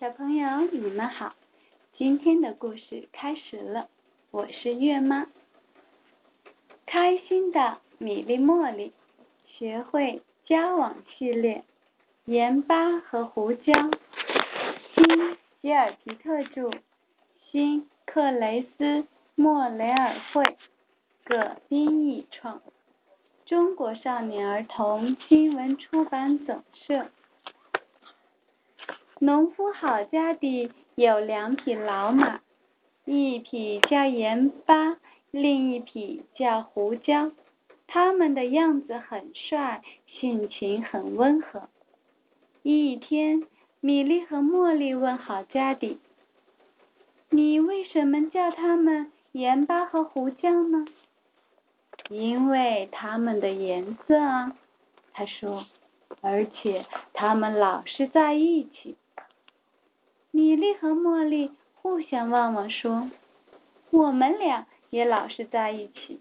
小朋友，你们好！今天的故事开始了，我是月妈。开心的米粒茉莉，学会交往系列，盐巴和胡椒，新吉尔皮特著，新克雷斯莫雷尔绘，葛斌译创，中国少年儿童新闻出版总社。农夫好家底有两匹老马，一匹叫盐巴，另一匹叫胡椒。他们的样子很帅，性情很温和。一天，米莉和茉莉问好家底：“你为什么叫他们盐巴和胡椒呢？”“因为他们的颜色啊。”他说，“而且他们老是在一起。”米莉和茉莉互相望望，说：“我们俩也老是在一起。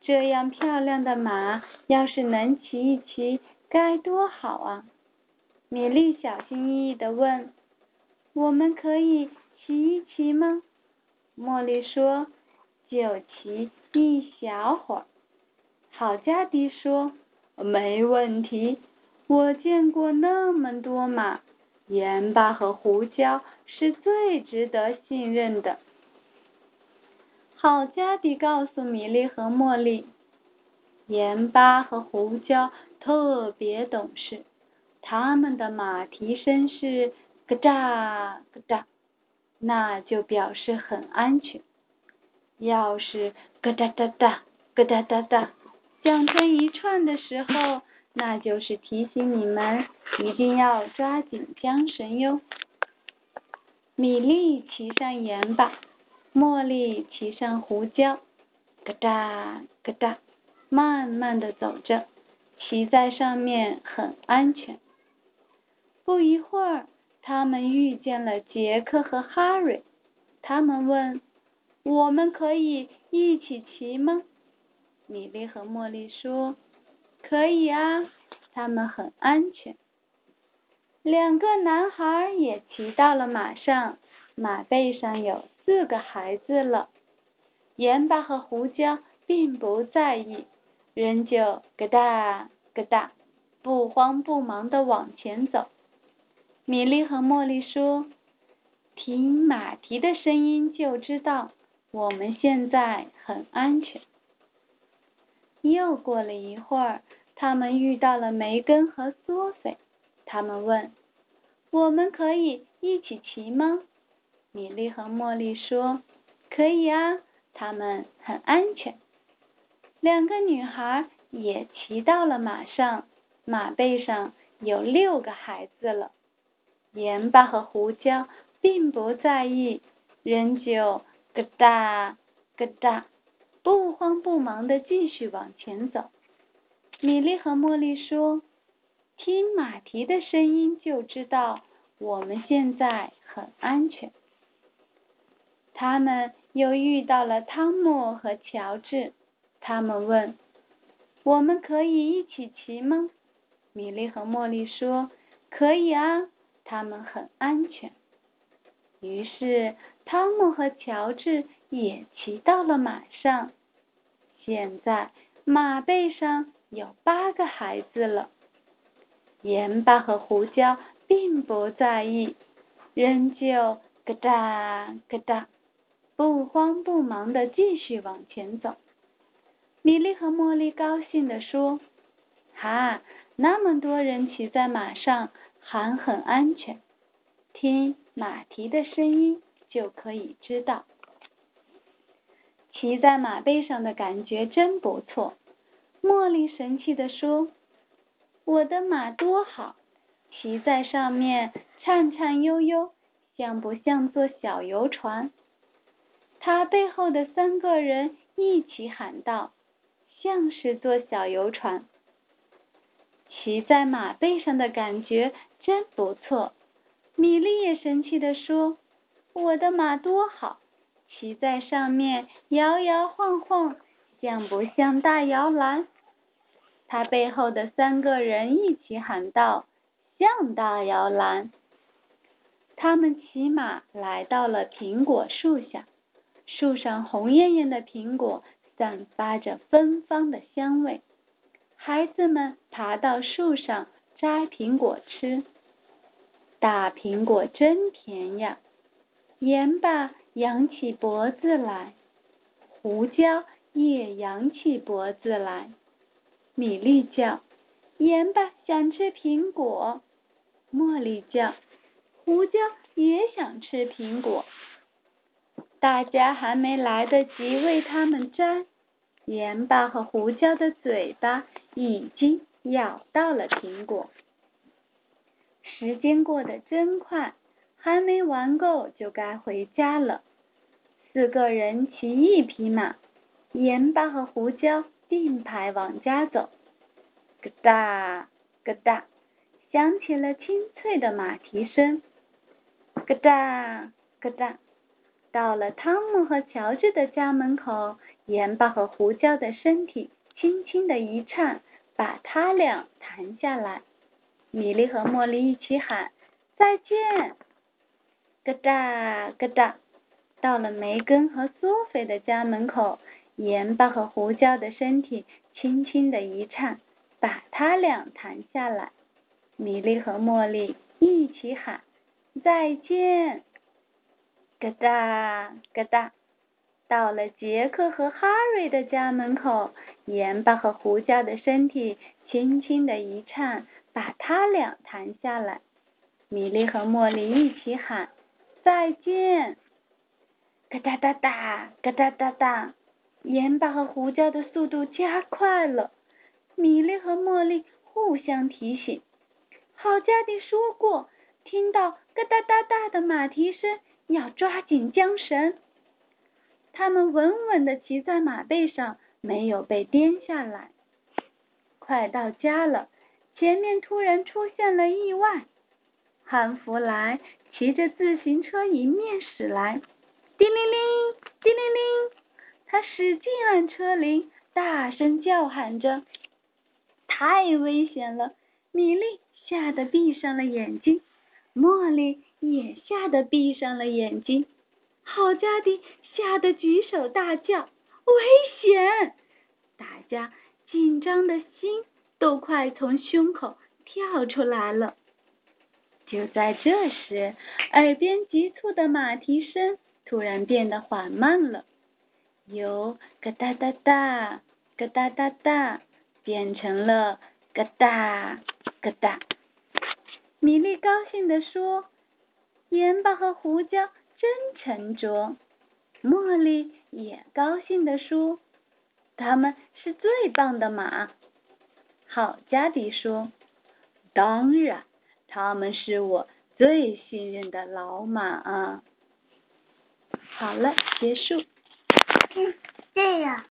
这样漂亮的马，要是能骑一骑，该多好啊！”米莉小心翼翼地问：“我们可以骑一骑吗？”茉莉说：“就骑一小会儿。”好家迪说：“没问题，我见过那么多马。”盐巴和胡椒是最值得信任的。好家迪告诉米莉和茉莉，盐巴和胡椒特别懂事，他们的马蹄声是咯喳咯喳，那就表示很安全。要是咯哒哒哒咯哒哒哒响成一串的时候，那就是提醒你们一定要抓紧缰绳哟。米莉骑上盐巴，茉莉骑上胡椒，咯哒咯哒，慢慢的走着，骑在上面很安全。不一会儿，他们遇见了杰克和哈瑞，他们问：“我们可以一起骑吗？”米莉和茉莉说。可以啊，他们很安全。两个男孩也骑到了马上，马背上有四个孩子了。盐巴和胡椒并不在意，仍旧咯哒咯哒，不慌不忙的往前走。米莉和茉莉说：“听马蹄的声音就知道我们现在很安全。”又过了一会儿，他们遇到了梅根和索菲。他们问：“我们可以一起骑吗？”米莉和茉莉说：“可以啊，他们很安全。”两个女孩也骑到了马上，马背上有六个孩子了。盐巴和胡椒并不在意，仍旧咯哒咯哒。不慌不忙的继续往前走。米莉和茉莉说：“听马蹄的声音就知道我们现在很安全。”他们又遇到了汤姆和乔治，他们问：“我们可以一起骑吗？”米莉和茉莉说：“可以啊，他们很安全。”于是汤姆和乔治也骑到了马上。现在马背上有八个孩子了。盐巴和胡椒并不在意，仍旧咯哒咯哒，不慌不忙的继续往前走。米莉和茉莉高兴地说：“哈，那么多人骑在马上，还很安全。听马蹄的声音就可以知道。”骑在马背上的感觉真不错，茉莉神气地说：“我的马多好，骑在上面颤颤悠悠，像不像坐小游船？”他背后的三个人一起喊道：“像是坐小游船。”骑在马背上的感觉真不错，米莉也神气地说：“我的马多好。”骑在上面摇摇晃晃，像不像大摇篮？他背后的三个人一起喊道：“像大摇篮。”他们骑马来到了苹果树下，树上红艳艳的苹果散发着芬芳的香味。孩子们爬到树上摘苹果吃，大苹果真甜呀！盐巴扬起脖子来，胡椒也扬起脖子来。米粒叫：“盐巴想吃苹果。”茉莉叫：“胡椒也想吃苹果。”大家还没来得及为它们摘。盐巴和胡椒的嘴巴已经咬到了苹果。时间过得真快，还没玩够就该回家了。四个人骑一匹马，盐巴和胡椒并排往家走。咯哒咯哒，响起了清脆的马蹄声。咯哒咯哒。到了汤姆和乔治的家门口，盐巴和胡椒的身体轻轻的一颤，把他俩弹下来。米莉和茉莉一起喊再见。咯哒咯哒。到了梅根和苏菲的家门口，盐巴和胡椒的身体轻轻的一颤，把他俩弹下来。米莉和茉莉一起喊再见。咯哒咯哒，到了杰克和哈瑞的家门口，盐巴和胡椒的身体轻轻的一颤，把他俩弹下来。米莉和茉莉一起喊再见。哒哒哒哒，咯哒哒哒，盐巴和胡椒的速度加快了。米莉和茉莉互相提醒。好家迪说过，听到咯哒哒哒的马蹄声。要抓紧缰绳。他们稳稳地骑在马背上，没有被颠下来。快到家了，前面突然出现了意外。汉弗莱骑着自行车迎面驶来，叮铃铃，叮铃铃，他使劲按车铃，大声叫喊着：“太危险了！”米莉吓得闭上了眼睛，茉莉。也吓得闭上了眼睛，好家的吓得举手大叫：“危险！”大家紧张的心都快从胸口跳出来了。就在这时，耳边急促的马蹄声突然变得缓慢了，由咯哒哒哒、咯哒哒哒变成了咯哒咯哒。米莉高兴地说。盐巴和胡椒真沉着，茉莉也高兴地说：“他们是最棒的马。”好，加迪说：“当然，他们是我最信任的老马。”好了，结束。嗯，这样。